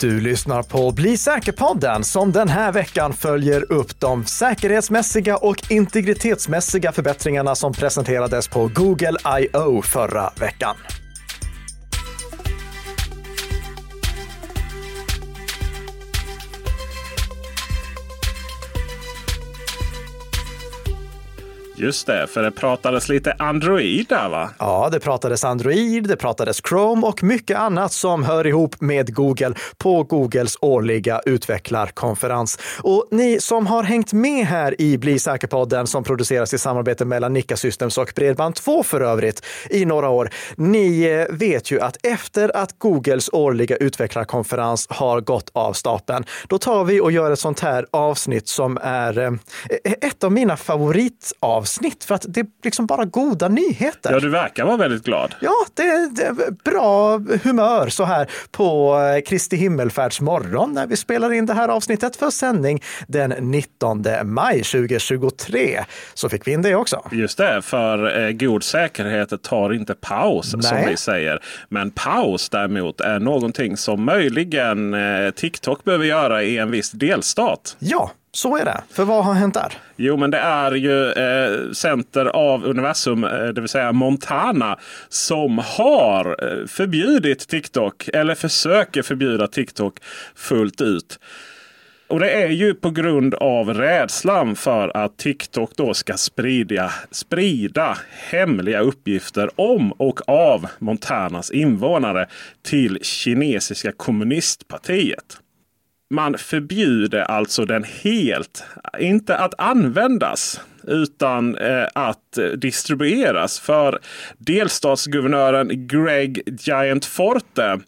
Du lyssnar på Bli säker-podden som den här veckan följer upp de säkerhetsmässiga och integritetsmässiga förbättringarna som presenterades på Google I.O. förra veckan. Just det, för det pratades lite Android där va? Ja, det pratades Android, det pratades Chrome och mycket annat som hör ihop med Google på Googles årliga utvecklarkonferens. Och ni som har hängt med här i Bli säker-podden som produceras i samarbete mellan Nikka Systems och Bredband2 för övrigt i några år. Ni eh, vet ju att efter att Googles årliga utvecklarkonferens har gått av stapeln, då tar vi och gör ett sånt här avsnitt som är eh, ett av mina favoritavsnitt avsnitt för att det är liksom bara goda nyheter. Ja, du verkar vara väldigt glad. Ja, det, det är bra humör så här på eh, Kristi himmelfärdsmorgon när vi spelar in det här avsnittet för sändning den 19 maj 2023. Så fick vi in det också. Just det, för eh, god säkerhet tar inte paus Nej. som vi säger. Men paus däremot är någonting som möjligen eh, TikTok behöver göra i en viss delstat. Ja, så är det. För vad har hänt där? Jo, men det är ju eh, center av universum, eh, det vill säga Montana, som har eh, förbjudit TikTok eller försöker förbjuda TikTok fullt ut. Och det är ju på grund av rädslan för att TikTok då ska sprida, sprida hemliga uppgifter om och av Montanas invånare till kinesiska kommunistpartiet man förbjuder alltså den helt. Inte att användas utan eh, att distribueras. För delstatsguvernören Greg Giantforte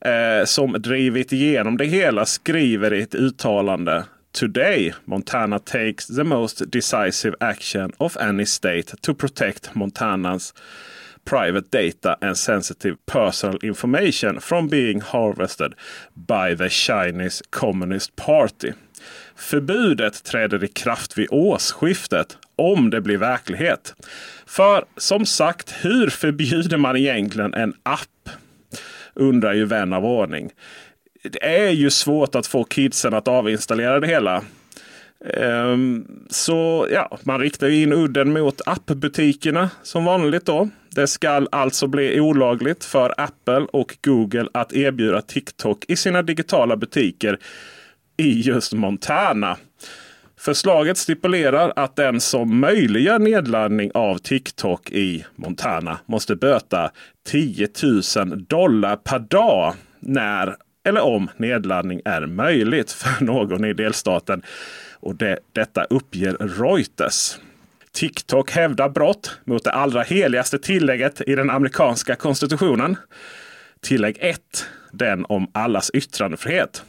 eh, som drivit igenom det hela skriver i ett uttalande Today, Montana takes the most decisive action of any state to protect Montanas private data and sensitive personal information from being harvested by the Chinese Communist Party. Förbudet träder i kraft vid årsskiftet om det blir verklighet. För som sagt, hur förbjuder man egentligen en app? Undrar ju vän av ordning. Det är ju svårt att få kidsen att avinstallera det hela. Um, så ja, man riktar in udden mot appbutikerna som vanligt då. Det ska alltså bli olagligt för Apple och Google att erbjuda TikTok i sina digitala butiker i just Montana. Förslaget stipulerar att den som möjliggör nedladdning av TikTok i Montana måste böta 10 000 dollar per dag när eller om nedladdning är möjligt för någon i delstaten. Och det, detta uppger Reuters. TikTok hävdar brott mot det allra heligaste tillägget i den amerikanska konstitutionen. Tillägg 1. Den om allas yttrandefrihet.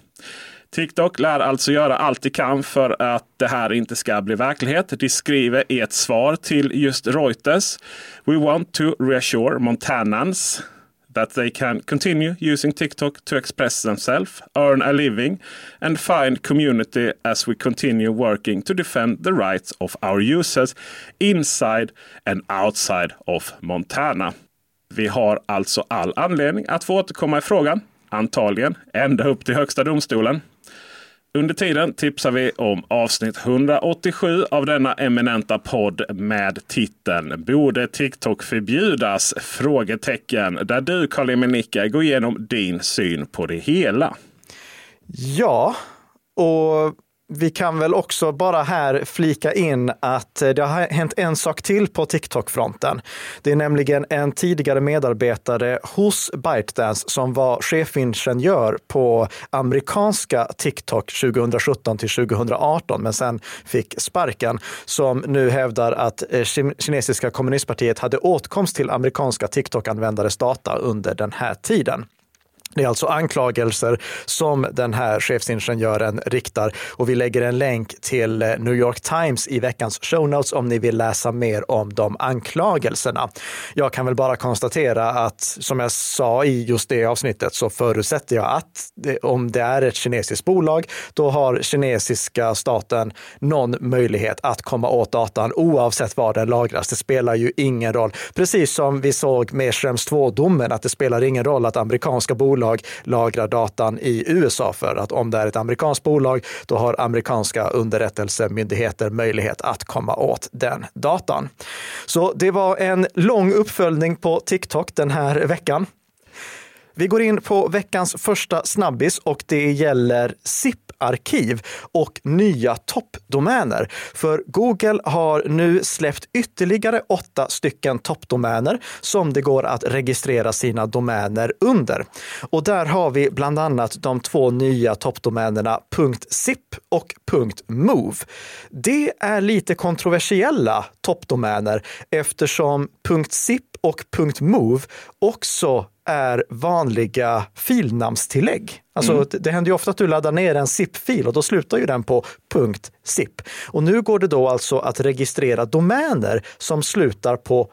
TikTok lär alltså göra allt de kan för att det här inte ska bli verklighet. De skriver i ett svar till just Reuters. We want to reassure Montanans that they can continue using TikTok to express themselves, earn a living and find community as we continue working to defend the rights of our users inside and outside of Montana. Vi har alltså all anledning att få återkomma i frågan, antagligen ända upp till Högsta domstolen. Under tiden tipsar vi om avsnitt 187 av denna eminenta podd med titeln Borde TikTok förbjudas? Frågetecken. Där du Karl-Emil Nicka går igenom din syn på det hela. Ja, och vi kan väl också bara här flika in att eh, det har hänt en sak till på TikTok-fronten. Det är nämligen en tidigare medarbetare hos ByteDance som var chefingenjör på amerikanska TikTok 2017 till 2018, men sen fick sparken, som nu hävdar att eh, kinesiska kommunistpartiet hade åtkomst till amerikanska TikTok-användares data under den här tiden. Det är alltså anklagelser som den här chefsingenjören riktar och vi lägger en länk till eh, New York Times i veckans show notes om ni vill läsa mer om de anklagelserna. Jag kan väl bara konstatera att som jag sa i just det avsnittet så förutsätter jag att om det är ett kinesiskt bolag, då har kinesiska staten någon möjlighet att komma åt datan oavsett var den lagras. Det spelar ju ingen roll. Precis som vi såg med Schrems 2-domen, att det spelar ingen roll att amerikanska bolag bolag lagrar datan i USA för att om det är ett amerikanskt bolag, då har amerikanska underrättelsemyndigheter möjlighet att komma åt den datan. Så det var en lång uppföljning på TikTok den här veckan. Vi går in på veckans första snabbis och det gäller ZIP-arkiv och nya toppdomäner. För Google har nu släppt ytterligare åtta stycken toppdomäner som det går att registrera sina domäner under. Och där har vi bland annat de två nya toppdomänerna .zip och .move. Det är lite kontroversiella toppdomäner eftersom .zip och .move också är vanliga filnamnstillägg. Alltså, mm. Det händer ju ofta att du laddar ner en zip-fil och då slutar ju den på .zip. Och nu går det då alltså att registrera domäner som slutar på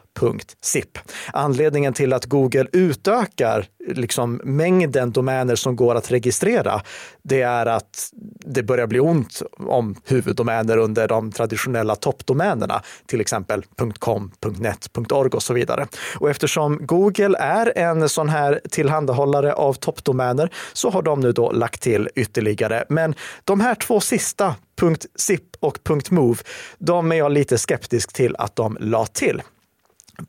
.zip. Anledningen till att Google utökar liksom mängden domäner som går att registrera, det är att det börjar bli ont om huvuddomäner under de traditionella toppdomänerna, till exempel .com, .net, .org och så vidare. Och eftersom Google är en sån här tillhandahållare av toppdomäner så har de nu då lagt till ytterligare. Men de här två sista, .zip och .move, de är jag lite skeptisk till att de la till.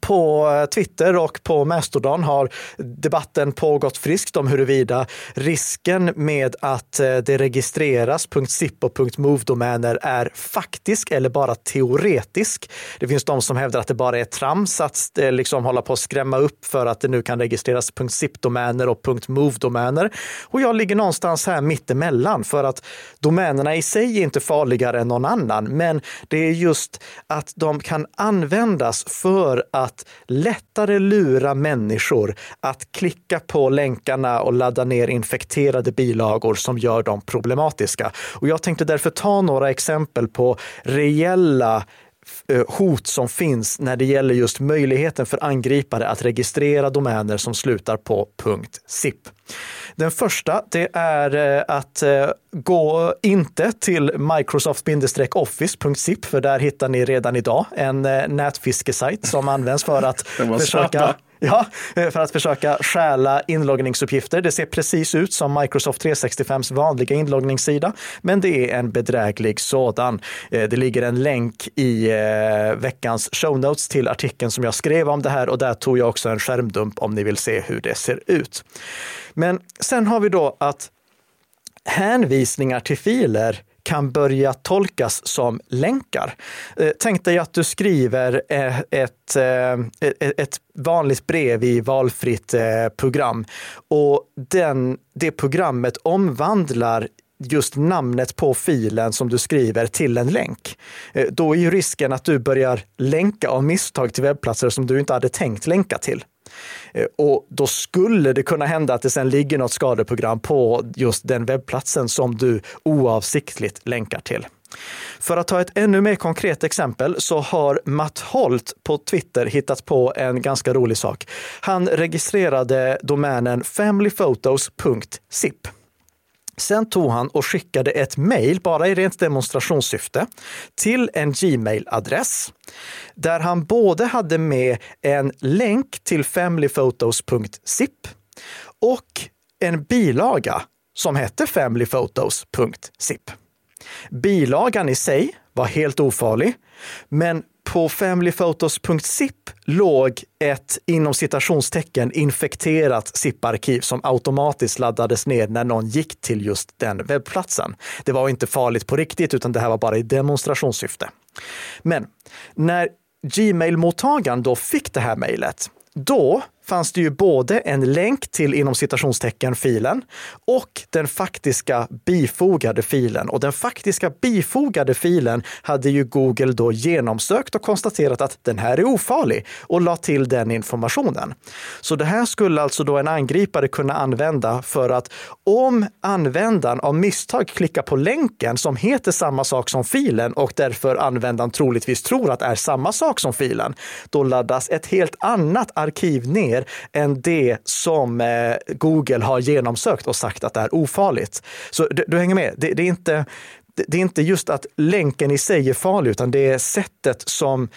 På eh, Twitter och på Mastodon har debatten pågått friskt om huruvida risken med att eh, det registreras .zip och .move-domäner är faktisk eller bara teoretisk. Det finns de som hävdar att det bara är trams att eh, liksom hålla på att skrämma upp för att det nu kan registreras .zip-domäner och .move-domäner. Och jag ligger någonstans här mittemellan för att domänerna i sig är inte farligare än någon annan, men det är just att de kan användas för att att lättare lura människor att klicka på länkarna och ladda ner infekterade bilagor som gör dem problematiska. Och jag tänkte därför ta några exempel på reella hot som finns när det gäller just möjligheten för angripare att registrera domäner som slutar på .zip. Den första, det är eh, att eh, gå inte till Microsoft-office.zip, för där hittar ni redan idag en eh, nätfiskesajt som används för att försöka Ja, eh, för att försöka stjäla inloggningsuppgifter. Det ser precis ut som Microsoft 365s vanliga inloggningssida, men det är en bedräglig sådan. Eh, det ligger en länk i eh, veckans show notes till artikeln som jag skrev om det här och där tog jag också en skärmdump om ni vill se hur det ser ut. Men sen har vi då att hänvisningar till filer kan börja tolkas som länkar. Eh, tänk dig att du skriver eh, ett, eh, e-, e-, ett vanligt brev i valfritt program och den, det programmet omvandlar just namnet på filen som du skriver till en länk. Då är ju risken att du börjar länka av misstag till webbplatser som du inte hade tänkt länka till. Eh, och då skulle det kunna hända att det sen ligger något skadeprogram på just den webbplatsen som du oavsiktligt länkar till. För att ta ett ännu mer konkret exempel så har Matt Holt på Twitter hittat på en ganska rolig sak. Han registrerade domänen familyphotos.zip. Sen tog han och skickade ett mejl, bara i rent demonstrationssyfte, till en Gmail-adress där han både hade med en länk till familyphotos.zip och en bilaga som hette familyphotos.zip. Bilagan i sig var helt ofarlig, men på familyphotos.zip låg ett inom citationstecken infekterat zip-arkiv som automatiskt laddades ner när någon gick till just den webbplatsen. Det var inte farligt på riktigt, utan det här var bara i demonstrationssyfte. Men när Gmail-mottagaren då fick det här mejlet, då fanns det ju både en länk till inom citationstecken filen och den faktiska bifogade filen. Och den faktiska bifogade filen hade ju Google då genomsökt och konstaterat att den här är ofarlig och la till den informationen. Så det här skulle alltså då en angripare kunna använda för att om användaren av misstag klickar på länken som heter samma sak som filen och därför användaren troligtvis tror att är samma sak som filen, då laddas ett helt annat arkiv ner grejer än det som eh, Google har genomsökt och sagt att det är ofarligt. Så du, du hänger med, det, det är inte det är inte just att länken i sig är farlig, utan det är sättet som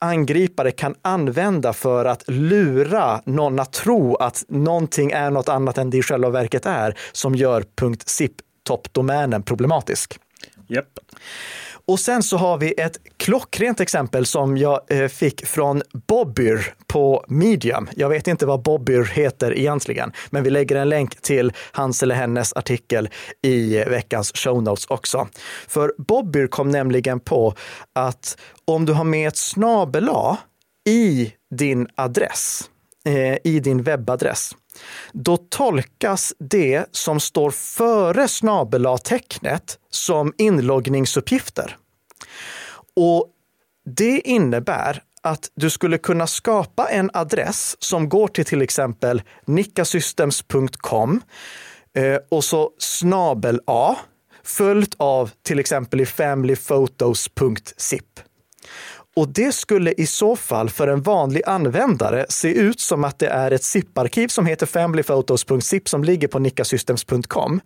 angripare kan använda för att lura någon att tro att någonting är något annat än det i själva verket är, som gör .zip toppdomänen problematisk. Yep. Och sen så har vi ett klockrent exempel som jag eh, fick från Bobbyr på Medium. Jag vet inte vad Bobbyr heter egentligen, men vi lägger en länk till hans eller hennes artikel i eh, veckans show notes också. För Bobbyr kom nämligen på att om du har med ett snabel i din adress, eh, i din webbadress, då tolkas det som står före snabel tecknet som inloggningsuppgifter. Och det innebär att du skulle kunna skapa en adress som går till till exempel nickasystems.com eh, och så snabel A följt av till exempel i familyphotos.zip. Och det skulle i så fall för en vanlig användare se ut som att det är ett zip-arkiv som heter familyphotos.zip som ligger på nickasystems.com.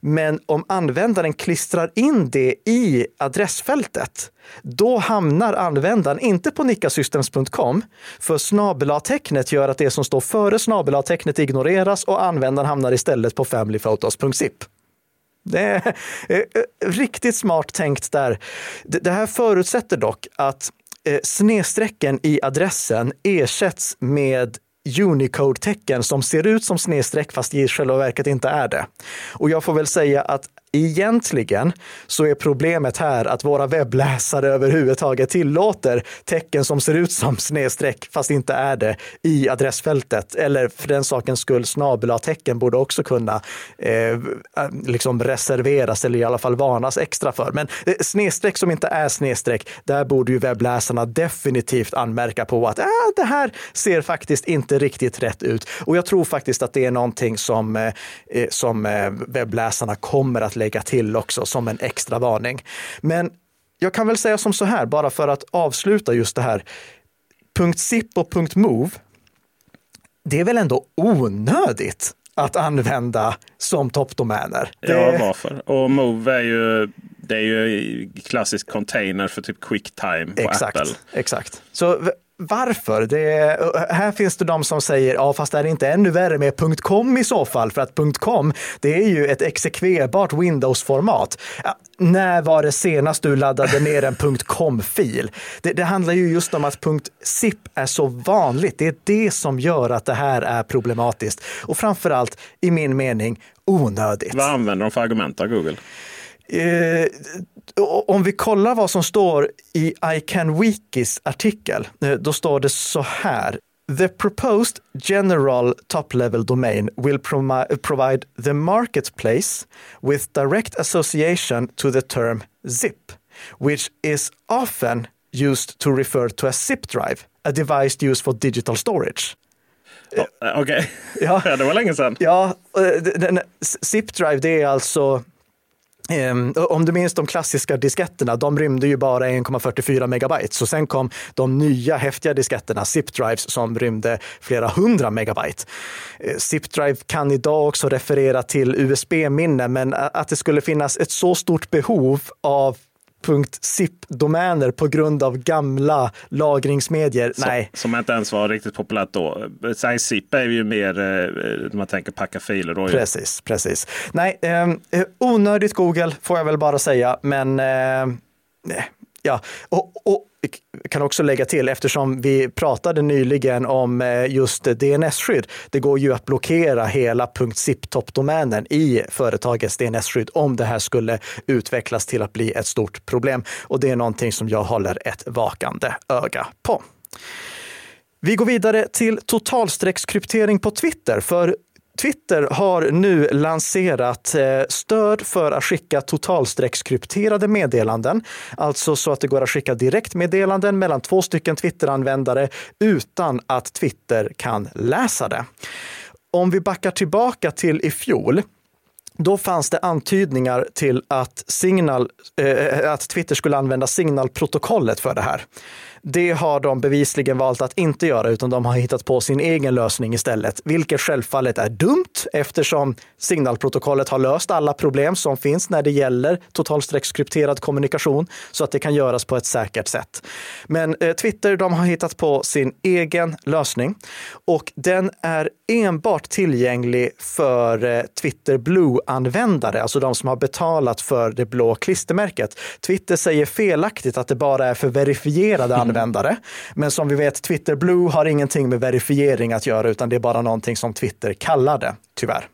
Men om användaren klistrar in det i adressfältet, då hamnar användaren inte på nickasystems.com, för snabel-tecknet gör att det som står före snabel-tecknet ignoreras och användaren hamnar istället på familyphotos.zip. Det är eh, riktigt smart tänkt där. Det här förutsätter dock att eh, snedstrecken i adressen ersätts med Unicode-tecken som ser ut som snedstreck fast i själva verket inte är det. Och jag får väl säga att Egentligen så är problemet här att våra webbläsare överhuvudtaget tillåter tecken som ser ut som snedstreck fast inte är det i adressfältet. Eller för den sakens skull snabel tecken borde också kunna eh, liksom reserveras eller i alla fall varnas extra för. Men eh, snedstreck som inte är snedstreck, där borde ju webbläsarna definitivt anmärka på att äh, det här ser faktiskt inte riktigt rätt ut. Och jag tror faktiskt att det är någonting som, eh, eh som eh, webbläsarna kommer att lägga till också som en extra varning. Men jag kan väl säga som så här, bara för att avsluta just det här. .zip och .move, det är väl ändå onödigt att använda som toppdomäner. Det... Ja, varför? Och Move är ju, det är ju klassisk container för typ Quicktime på exakt, Apple. Exakt. Så varför? Det, eh, här finns det de som säger, ja fast är det inte ännu värre med .com i så fall? För att .com, det är ju ett exekverbart Windows-format. Ja, när var det senast du laddade ner en .com-fil? Det, det, handlar ju just om att .zip är så vanligt. Det är det som gör att det här är problematiskt. Och framför allt, i min mening, onödigt. Vad använder de för argument av Google? Eh, om vi kollar vad som står i ICANN Wikis artikel, eh, då står det så här. The proposed general top-level domain will provide the marketplace with direct association to the term zip, which is often used to refer to a zip drive, a device used for digital storage. Oh, Okej, okay. ja. ja, det var länge sedan. Ja, zip drive det är alltså Um, om du minns de klassiska disketterna, de rymde ju bara 1,44 megabyte. Så sen kom de nya häftiga disketterna, Zipdrives som rymde flera hundra megabyte. Uh, zip kan idag också referera till USB-minne, men att det skulle finnas ett så stort behov av .zip-domäner på grund av gamla lagringsmedier. Som, Nej. Som inte ens var riktigt populärt då. zip är ju mer när eh, man tänker packa filer. Då. Precis, precis. Nej, eh, onödigt Google får jag väl bara säga, men eh, ja, och, och kan också lägga till, eftersom vi pratade nyligen om eh, just DNS-skydd. Det går ju att blockera hela .ziptop-domänen i företagets DNS-skydd om det här skulle utvecklas till att bli ett stort problem. Och det är någonting som jag håller ett vakande öga på. Vi går vidare till totalstreckskryptering på Twitter, för Twitter har nu lanserat eh, stöd för att skicka totalstreckskrypterade meddelanden, alltså så att det går att skicka direktmeddelanden mellan två stycken Twitter-användare utan att Twitter kan läsa det. Om vi backar tillbaka till i fjol, då fanns det antydningar till att, signal, eh, att Twitter skulle använda signalprotokollet för det här. Det har de bevisligen valt att inte göra, utan de har hittat på sin egen lösning istället, vilket självfallet är dumt eftersom signalprotokollet har löst alla problem som finns när det gäller totalstreckskrypterad kommunikation så att det kan göras på ett säkert sätt. Men eh, Twitter, de har hittat på sin egen lösning och den är enbart tillgänglig för eh, Twitter Blue-användare, alltså de som har betalat för det blå klistermärket. Twitter säger felaktigt att det bara är för verifierade användare användare. Men som vi vet, Twitter Blue har ingenting med verifiering att göra, utan det är bara någonting som Twitter kallar det, tyvärr.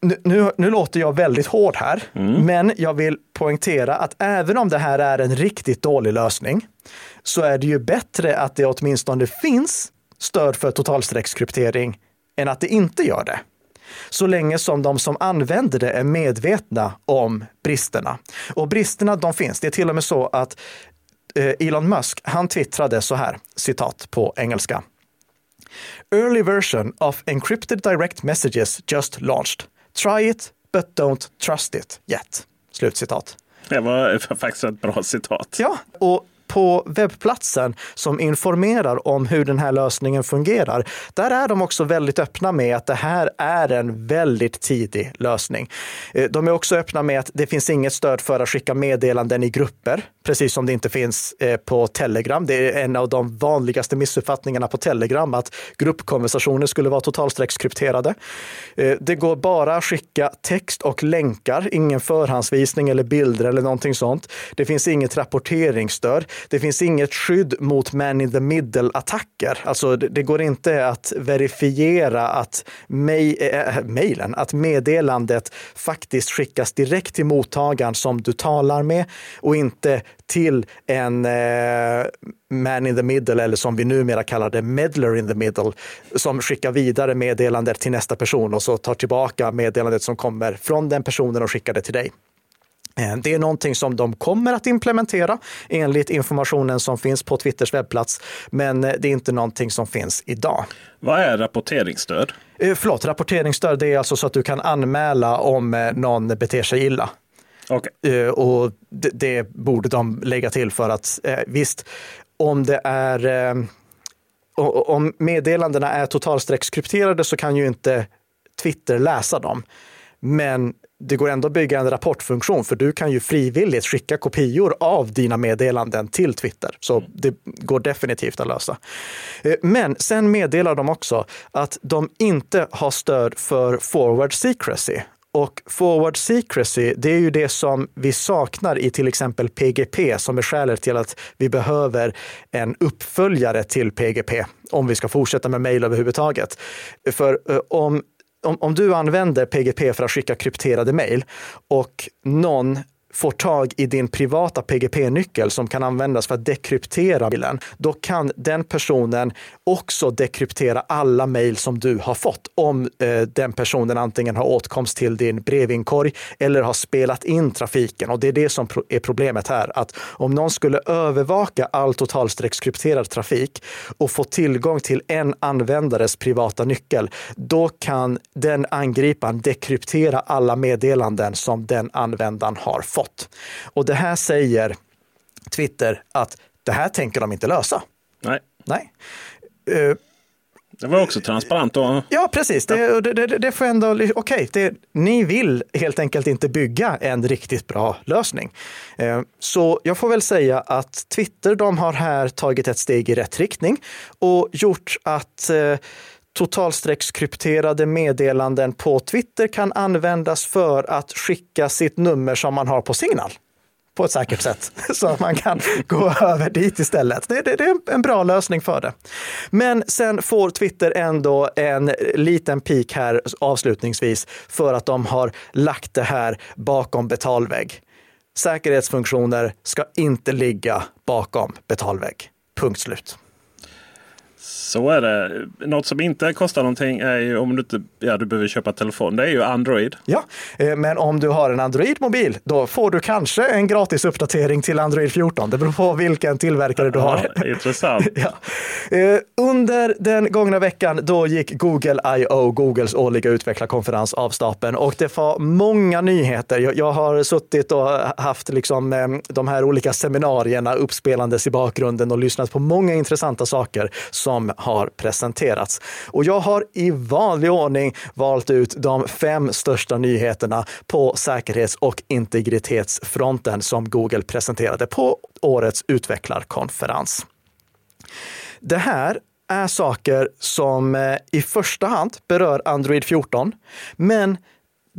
Nu, nu, nu, låter jag väldigt hård här, mm. men jag vill poängtera att även om det här är en riktigt dålig lösning, så är det ju bättre att det åtminstone finns stöd för totalstreckskryptering än att det inte gör det. Så länge som de som använder det är medvetna om bristerna. Och bristerna de finns. Det är till och med så att Elon Musk, han twittrade så här, citat på engelska. Early version of encrypted direct messages just launched. Try it, but don't trust it yet. Slutcitat. Det var faktiskt ett bra citat. Ja, och på webbplatsen som informerar om hur den här lösningen fungerar, där är de också väldigt öppna med att det här är en väldigt tidig lösning. Eh, de är också öppna med att det finns inget stöd för att skicka meddelanden i grupper, precis som det inte finns eh, på Telegram. Det är en av de vanligaste missuppfattningarna på Telegram, att gruppkonversationer skulle vara totalstreckskrypterade. Eh, det går bara att skicka text och länkar, ingen förhandsvisning eller bilder eller någonting sånt. Det finns inget rapporteringsstöd. Det finns inget skydd mot man in the middle-attacker. Alltså, det, det, går inte att verifiera att eh, eh, mejlen, äh, att meddelandet faktiskt skickas direkt till mottagaren som du talar med och inte till en eh, man in the middle, eller som vi numera kallar det, meddler in the middle, som skickar vidare meddelandet till nästa person och så tar tillbaka meddelandet som kommer från den personen och skickar det till dig. Eh, det är någonting som de kommer att implementera enligt informationen som finns på Twitters webbplats, men eh, det är inte någonting som finns idag. Vad är rapporteringsstöd? Eh, förlåt, rapporteringsstöd det är alltså så att du kan anmäla om någon beter sig illa. Okay. Och det, det, borde de lägga till för att visst, om det är om meddelandena är totalstreckskrypterade så kan ju inte Twitter läsa dem. Men det går ändå att bygga en rapportfunktion, för du kan ju frivilligt skicka kopior av dina meddelanden till Twitter. Så mm. det går definitivt att lösa. Eh, men sen meddelar de också att de inte har stöd för forward secrecy. Och forward secrecy, det är ju det som vi saknar i till exempel PGP, som är skälet till att vi behöver en uppföljare till PGP om vi ska fortsätta med mejl överhuvudtaget. För eh, om om, om du använder PGP för att skicka krypterade mejl och någon får tag i din privata PGP-nyckel som kan användas för att dekryptera bilen, då kan den personen också dekryptera alla mejl som du har fått om eh, den personen antingen har åtkomst till din brevinkorg eller har spelat in trafiken. Och det är det som är problemet här, att om någon skulle övervaka all totalstreckskrypterad trafik och få tillgång till en användares privata nyckel, då kan den angriparen dekryptera alla meddelanden som den användaren har fått fått. Och det här säger Twitter att det här tänker de inte lösa. Nej. Nej. Uh, det var också transparent då. Ja, precis. Det, det, det, det får ändå, okej, okay, ni vill helt enkelt inte bygga en riktigt bra lösning. Eh, så jag får väl säga att Twitter, de har här tagit ett steg i rätt riktning och gjort att eh, totalstreckskrypterade meddelanden på Twitter kan användas för att skicka sitt nummer som man har på Signal på ett säkert sätt så att man kan gå över dit istället. Det, det, det, är en bra lösning för det. Men sen får Twitter ändå en liten pik här avslutningsvis för att de har lagt det här bakom betalvägg. Säkerhetsfunktioner ska inte ligga bakom betalvägg. Punkt slut. Så är det. Något som inte kostar någonting är ju om du inte ja, du behöver köpa telefon. Det är ju Android. Ja, eh, men om du har en Android-mobil, då får du kanske en gratis uppdatering till Android 14. Det beror på vilken tillverkare du Ja, har. intressant. Ja. Eh, Under den gångna veckan då gick Google I.O., Googles årliga utvecklarkonferens av stapeln och det var många nyheter. Jag, har suttit och haft liksom, eh, de här olika seminarierna uppspelandes i bakgrunden och lyssnat på många intressanta saker som har presenterats. Och jag har i vanlig ordning valt ut de fem största nyheterna på säkerhets och integritetsfronten som Google presenterade på årets utvecklarkonferens. Det här är saker som eh, i första hand berör Android 14, men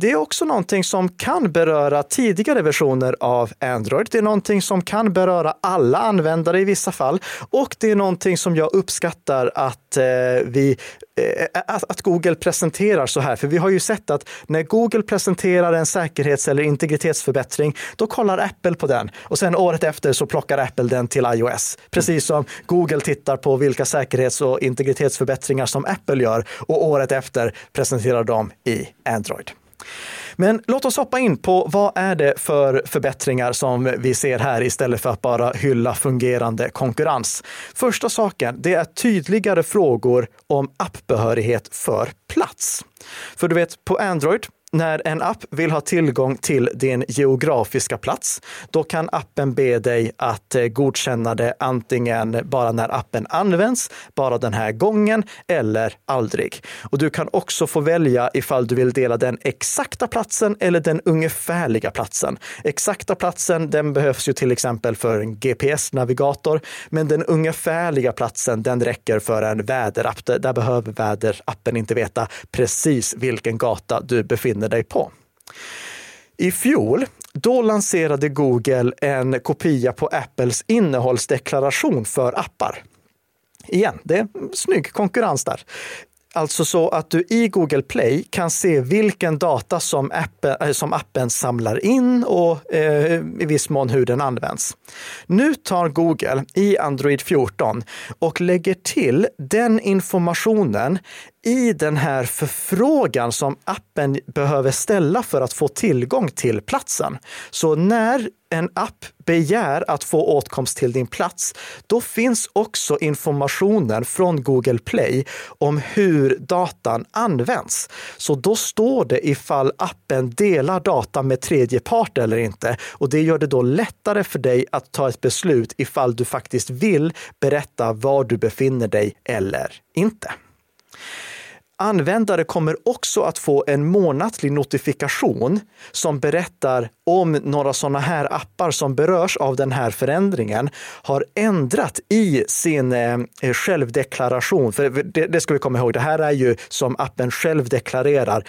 det är också någonting som kan beröra tidigare versioner av Android. Det är någonting som kan beröra alla användare i vissa fall och det är någonting som jag uppskattar att eh, vi eh, eh, att, att Google presenterar så här. För vi har ju sett att när Google presenterar en säkerhets eller integritetsförbättring, då kollar Apple på den och sen året efter så plockar Apple den till iOS. Precis som Google tittar på vilka säkerhets och integritetsförbättringar som Apple gör och året efter presenterar de i Android. Men låt oss hoppa in på vad är det för förbättringar som vi ser här istället för att bara hylla fungerande konkurrens. Första saken, det är tydligare frågor om appbehörighet för plats. För du vet, på Android när en app vill ha tillgång till din geografiska plats, då kan appen be dig att eh, godkänna det antingen bara när appen används, bara den här gången eller aldrig. Och du kan också få välja ifall du vill dela den exakta platsen eller den ungefärliga platsen. Exakta platsen, den behövs ju till exempel för en GPS-navigator, men den ungefärliga platsen, den räcker för en väderapp. Där behöver väderappen inte veta precis vilken gata du befinner dig på. I fjol, då lanserade Google en kopia på Apples innehållsdeklaration för appar. Igen, det är snygg konkurrens där. Alltså så att du i Google Play kan se vilken data som appen, eh, som appen samlar in och eh, i viss mån hur den används. Nu tar Google i Android 14 och lägger till den informationen i den här förfrågan som appen behöver ställa för att få tillgång till platsen. Så när en app begär att få åtkomst till din plats, då finns också informationen från Google Play om hur datan används. Så då står det ifall appen delar data med tredje part eller inte. Och det gör det då lättare för dig att ta ett beslut ifall du faktiskt vill berätta var du befinner dig eller inte. Användare kommer också att få en månatlig notifikation som berättar om några sådana här appar som berörs av den här förändringen har ändrat i sin eh, självdeklaration. För det, det ska vi komma ihåg, det här är ju som appen själv deklarerar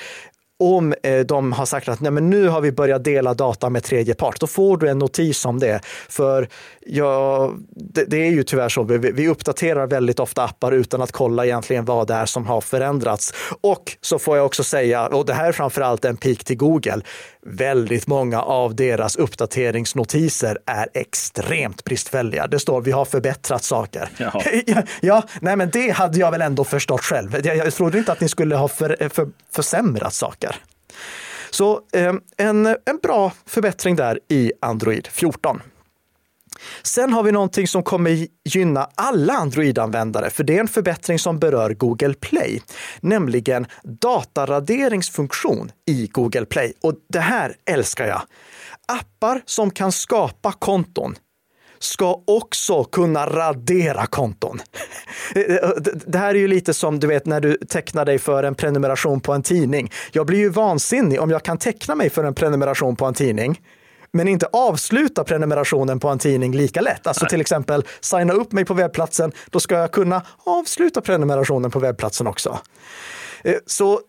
om eh, de har sagt att Nej, men nu har vi börjat dela data med tredje part, då får du en notis om det. För ja, det, det är ju tyvärr så, vi, vi uppdaterar väldigt ofta appar utan att kolla egentligen vad det är som har förändrats. Och så får jag också säga, och det här är framför allt en pik till Google, väldigt många av deras uppdateringsnotiser är extremt bristfälliga. Det står vi har förbättrat saker. Ja, ja, nej men det hade jag väl ändå förstått själv. Jag, jag trodde inte att ni skulle ha för, för, försämrat saker. Så eh, en, en bra förbättring där i Android 14. Sen har vi någonting som kommer gynna alla Android-användare, för det är en förbättring som berör Google Play, nämligen dataraderingsfunktion i Google Play. Och det här älskar jag. Appar som kan skapa konton ska också kunna radera konton. Det här är ju lite som du vet när du tecknar dig för en prenumeration på en tidning. Jag blir ju vansinnig om jag kan teckna mig för en prenumeration på en tidning men inte avsluta prenumerationen på en tidning lika lätt. Alltså Nej. till exempel signa upp mig på webbplatsen, då ska jag kunna avsluta prenumerationen på webbplatsen också. Eh, så eh,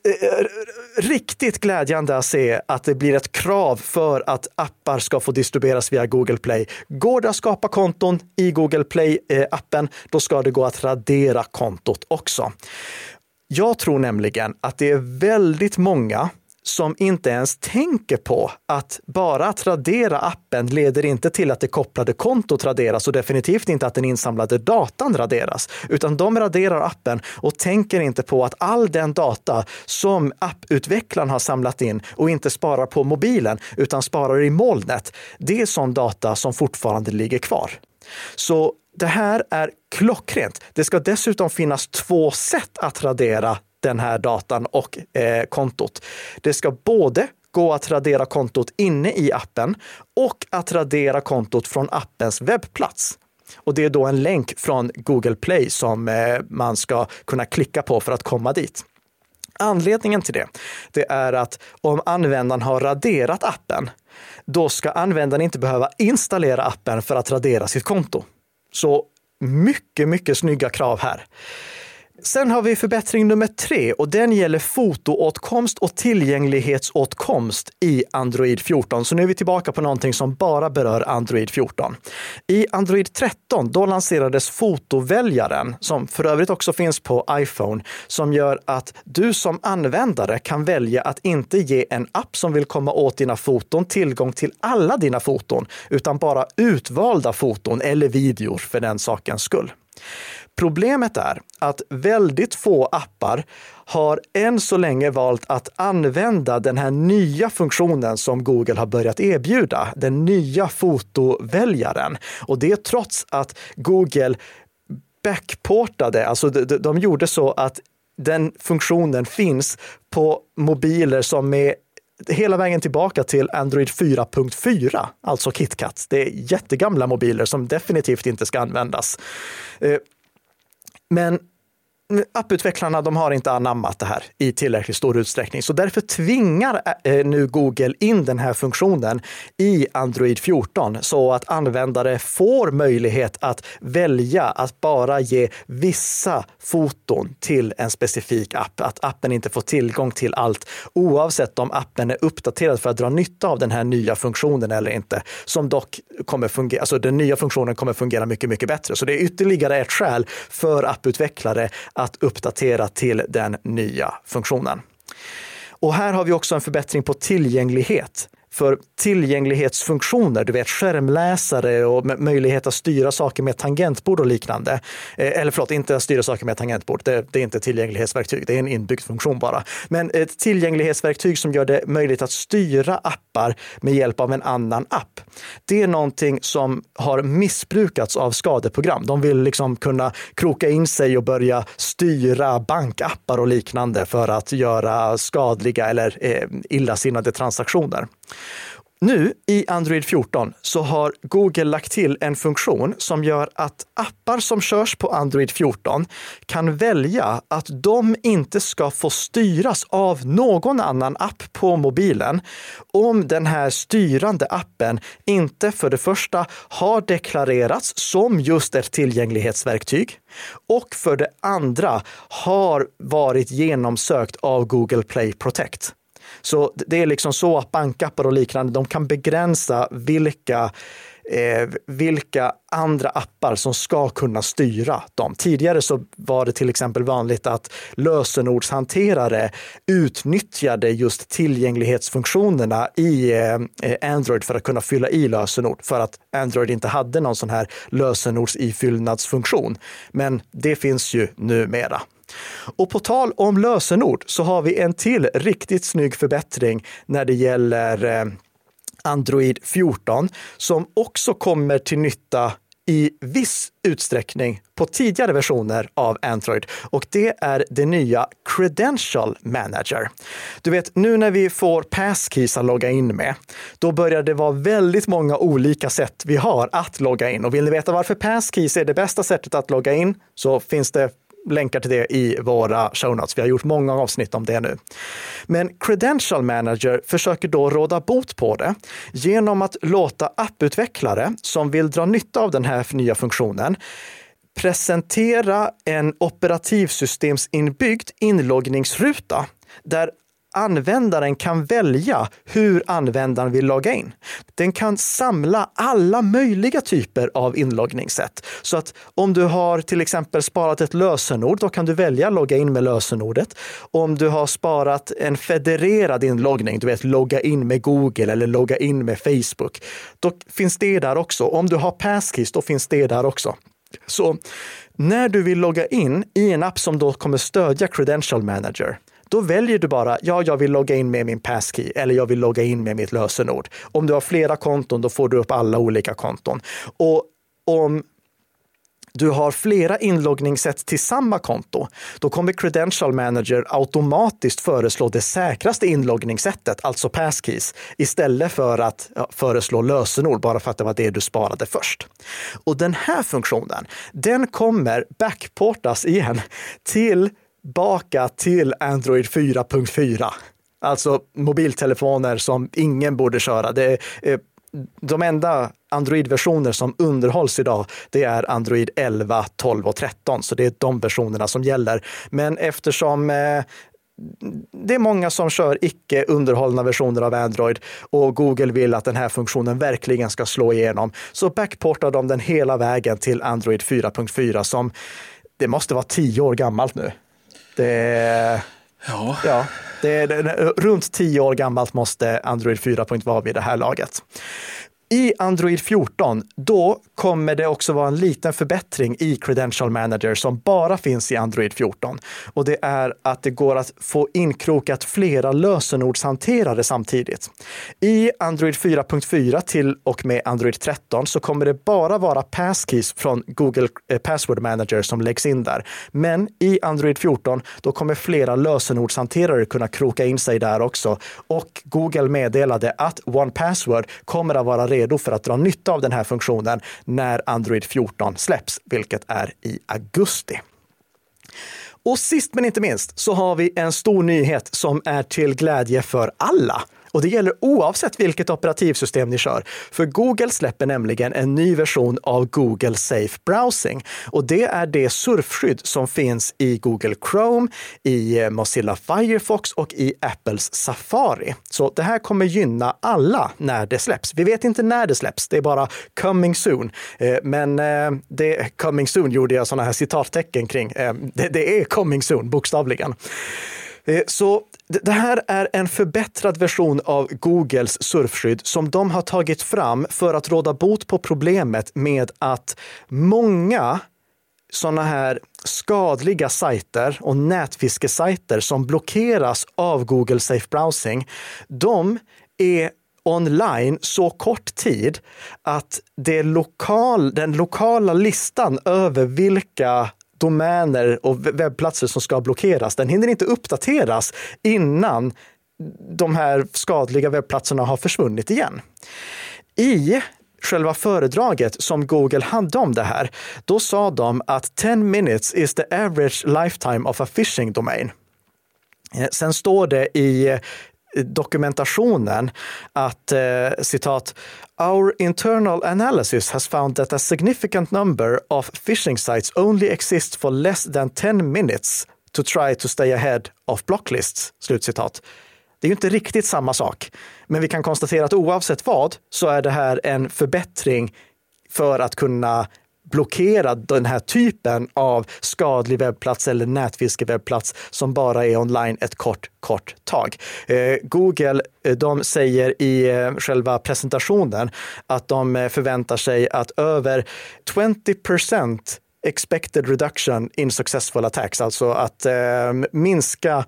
riktigt glädjande att se att det blir ett krav för att appar ska få distribueras via Google Play. Går det att skapa konton i Google Play-appen, då ska det gå att radera kontot också. Jag tror nämligen att det är väldigt många som inte ens tänker på att bara att radera appen leder inte till att det kopplade kontot raderas och definitivt inte att den insamlade datan raderas, utan de raderar appen och tänker inte på att all den data som apputvecklaren har samlat in och inte sparar på mobilen utan sparar i molnet, det är sån data som fortfarande ligger kvar. Så det här är klockrent. Det ska dessutom finnas två sätt att radera den här datan och eh, kontot. Det ska både gå att radera kontot inne i appen och att radera kontot från appens webbplats. Och det är då en länk från Google Play som eh, man ska kunna klicka på för att komma dit. Anledningen till det, det är att om användaren har raderat appen, då ska användaren inte behöva installera appen för att radera sitt konto. Så mycket, mycket snygga krav här. Sen har vi förbättring nummer tre och den gäller fotoåtkomst och tillgänglighetsåtkomst i Android 14. Så nu är vi tillbaka på någonting som bara berör Android 14. I Android 13, då lanserades fotoväljaren, som för övrigt också finns på iPhone, som gör att du som användare kan välja att inte ge en app som vill komma åt dina foton tillgång till alla dina foton, utan bara utvalda foton eller videor för den sakens skull. Problemet är att väldigt få appar har än så länge valt att använda den här nya funktionen som Google har börjat erbjuda, den nya fotoväljaren. Och det trots att Google backportade, alltså de, de gjorde så att den funktionen finns på mobiler som är hela vägen tillbaka till Android 4.4, alltså KitKat. Det är jättegamla mobiler som definitivt inte ska användas. Eh, men apputvecklarna de har inte anammat det här i tillräckligt stor utsträckning. Så därför tvingar eh, nu Google in den här funktionen i Android 14 så att användare får möjlighet att välja att bara ge vissa foton till en specifik app. Att appen inte får tillgång till allt oavsett om appen är uppdaterad för att dra nytta av den här nya funktionen eller inte. Som dock kommer fungera, alltså den nya funktionen kommer fungera mycket, mycket bättre. Så det är ytterligare ett skäl för apputvecklare att uppdatera till den nya funktionen. Och här har vi också en förbättring på tillgänglighet för tillgänglighetsfunktioner, du vet skärmläsare och möjlighet att styra saker med tangentbord och liknande. Eh, eller förlåt, inte att styra saker med tangentbord. Det, det, är inte tillgänglighetsverktyg, det är en inbyggd funktion bara. Men ett tillgänglighetsverktyg som gör det möjligt att styra appar med hjälp av en annan app. Det är någonting som har missbrukats av skadeprogram. De vill liksom kunna kroka in sig och börja styra bankappar och liknande för att göra skadliga eller eh, illasinnade transaktioner. Nu i Android 14 så har Google lagt till en funktion som gör att appar som körs på Android 14 kan välja att de inte ska få styras av någon annan app på mobilen om den här styrande appen inte för det första har deklarerats som just ett tillgänglighetsverktyg och för det andra har varit genomsökt av Google Play Protect. Så det är liksom så att bankappar och liknande, de kan begränsa vilka Eh, vilka andra appar som ska kunna styra dem. Tidigare så var det till exempel vanligt att lösenordshanterare utnyttjade just tillgänglighetsfunktionerna i eh, Android för att kunna fylla i lösenord för att Android inte hade någon sån här lösenordsifyllnadsfunktion. Men det finns ju numera. Och på tal om lösenord så har vi en till riktigt snygg förbättring när det gäller eh, Android 14 som också kommer till nytta i viss utsträckning på tidigare versioner av Android och det är det nya Credential Manager. Du vet, nu när vi får passkeys att logga in med, då börjar det vara väldigt många olika sätt vi har att logga in. Och vill ni veta varför passkeys är det bästa sättet att logga in så finns det länkar till det i våra show notes. Vi har gjort många avsnitt om det nu. Men Credential Manager försöker då råda bot på det genom att låta apputvecklare som vill dra nytta av den här nya funktionen presentera en operativsystemsinbyggd inloggningsruta där användaren kan välja hur användaren vill logga in. Den kan samla alla möjliga typer av inloggningssätt. Så att om du har till exempel sparat ett lösenord, då kan du välja logga in med lösenordet. Om du har sparat en federerad inloggning, du vet logga in med Google eller logga in med Facebook, då finns det där också. Om du har passkeys, då finns det där också. Så när du vill logga in i en app som då kommer stödja Credential Manager, då väljer du bara, ja, jag vill logga in med min passkey eller jag vill logga in med mitt lösenord. Om du har flera konton, då får du upp alla olika konton. Och om du har flera inloggningssätt till samma konto, då kommer Credential Manager automatiskt föreslå det säkraste inloggningssättet, alltså passkeys, istället för att föreslå lösenord, bara för att det var det du sparade först. Och den här funktionen, den kommer backportas igen till tillbaka till Android 4.4. Alltså mobiltelefoner som ingen borde köra. Det är eh, de enda Android-versioner som underhålls idag, det är Android 11, 12 och 13. Så det är de versionerna som gäller. Men eftersom eh, det är många som kör icke underhållna versioner av Android och Google vill att den här funktionen verkligen ska slå igenom. Så backportar de den hela vägen till Android 4.4 som det måste vara tio år gammalt nu. Det Ja. Ja, det är, det runt tio år gammalt måste Android 4. vara vid det här laget. I Android 14, då kommer det också vara en liten förbättring i Credential Manager som bara finns i Android 14. Och det är att det går att få inkrokat flera lösenordshanterare samtidigt. I Android 4.4 till och med Android 13 så kommer det bara vara passkeys från Google eh, Password Manager som läggs in där. Men i Android 14, då kommer flera lösenordshanterare kunna kroka in sig där också. Och Google meddelade att One Password kommer att vara redo för att dra nytta av den här funktionen när Android 14 släpps, vilket är i augusti. Och sist men inte minst så har vi en stor nyhet som är till glädje för alla. Och det gäller oavsett vilket operativsystem ni kör. För Google släpper nämligen en ny version av Google Safe Browsing. Och det är det surfskydd som finns i Google Chrome, i eh, Mozilla Firefox och i Apples Safari. Så det här kommer gynna alla när det släpps. Vi vet inte när det släpps, det är bara coming soon. Eh, men eh, det, coming soon gjorde jag sådana här citattecken kring. Det, det är coming soon, bokstavligen. Så det här är en förbättrad version av Googles surfskydd som de har tagit fram för att råda bot på problemet med att många sådana här skadliga sajter och nätfiskesajter som blockeras av Google Safe Browsing, de är online så kort tid att det lokal, den lokala listan över vilka domäner och webbplatser som ska blockeras, den hinner inte uppdateras innan de här skadliga webbplatserna har försvunnit igen. I själva föredraget som Google hade om det här, då sa de att 10 minutes is the average lifetime of a phishing domain. Eh, sen står det i dokumentationen att eh, citat Our internal analysis has found that a significant number of phishing sites only exist for less than 10 minutes to try to stay ahead of blocklists. Slutcitat. Det är ju inte riktigt samma sak, men vi kan konstatera att oavsett vad så är det här en förbättring för att kunna blockera den här typen av skadlig webbplats eller nätfiskewebbplats som bara är online ett kort, kort tag. Eh, Google, eh, de säger i eh, själva presentationen att de förväntar sig att över 20% expected reduction in successful attacks, alltså att eh, minska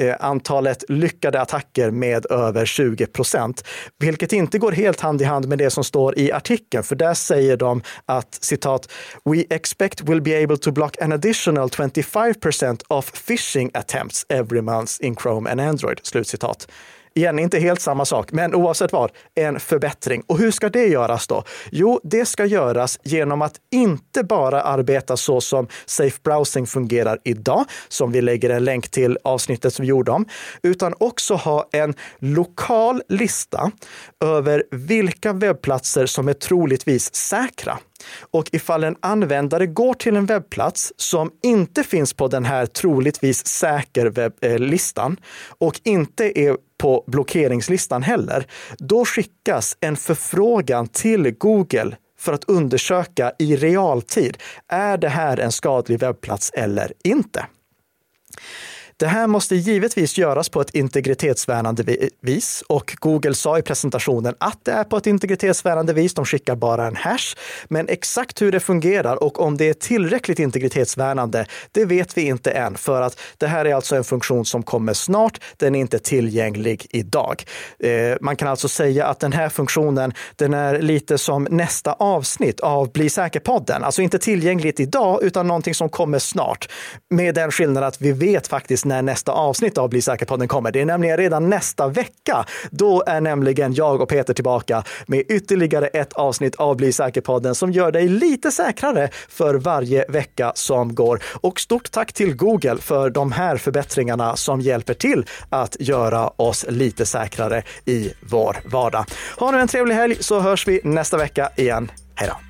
Eh, antalet lyckade attacker med över 20 procent, vilket inte går helt hand i hand med det som står i artikeln, för där säger de att citat, “We expect we'll be able to block an additional 25 percent of phishing attempts every month in Chrome and Android”. Slutcitat. Igen, inte helt samma sak, men oavsett vad, en förbättring. Och hur ska det göras då? Jo, det ska göras genom att inte bara arbeta så som Safe Browsing fungerar idag, som vi lägger en länk till avsnittet som vi gjorde om, utan också ha en lokal lista över vilka webbplatser som är troligtvis säkra. Och ifall en användare går till en webbplats som inte finns på den här troligtvis säker-listan eh, och inte är på blockeringslistan heller, då skickas en förfrågan till Google för att undersöka i realtid, är det här en skadlig webbplats eller inte? Det här måste givetvis göras på ett integritetsvärnande vis och Google sa i presentationen att det är på ett integritetsvärnande vis. De skickar bara en hash. Men exakt hur det fungerar och om det är tillräckligt integritetsvärnande, det vet vi inte än för att det här är alltså en funktion som kommer snart. Den är inte tillgänglig idag. Eh, man kan alltså säga att den här funktionen, den är lite som nästa avsnitt av Bli säker-podden. Alltså inte tillgängligt idag, utan någonting som kommer snart. Med den skillnaden att vi vet faktiskt när nästa avsnitt av Bli säker-podden kommer. Det är nämligen redan nästa vecka. Då är nämligen jag och Peter tillbaka med ytterligare ett avsnitt av Bli säker-podden som gör dig lite säkrare för varje vecka som går. Och stort tack till Google för de här förbättringarna som hjälper till att göra oss lite säkrare i vår vardag. Ha nu en trevlig helg så hörs vi nästa vecka igen. Hej då!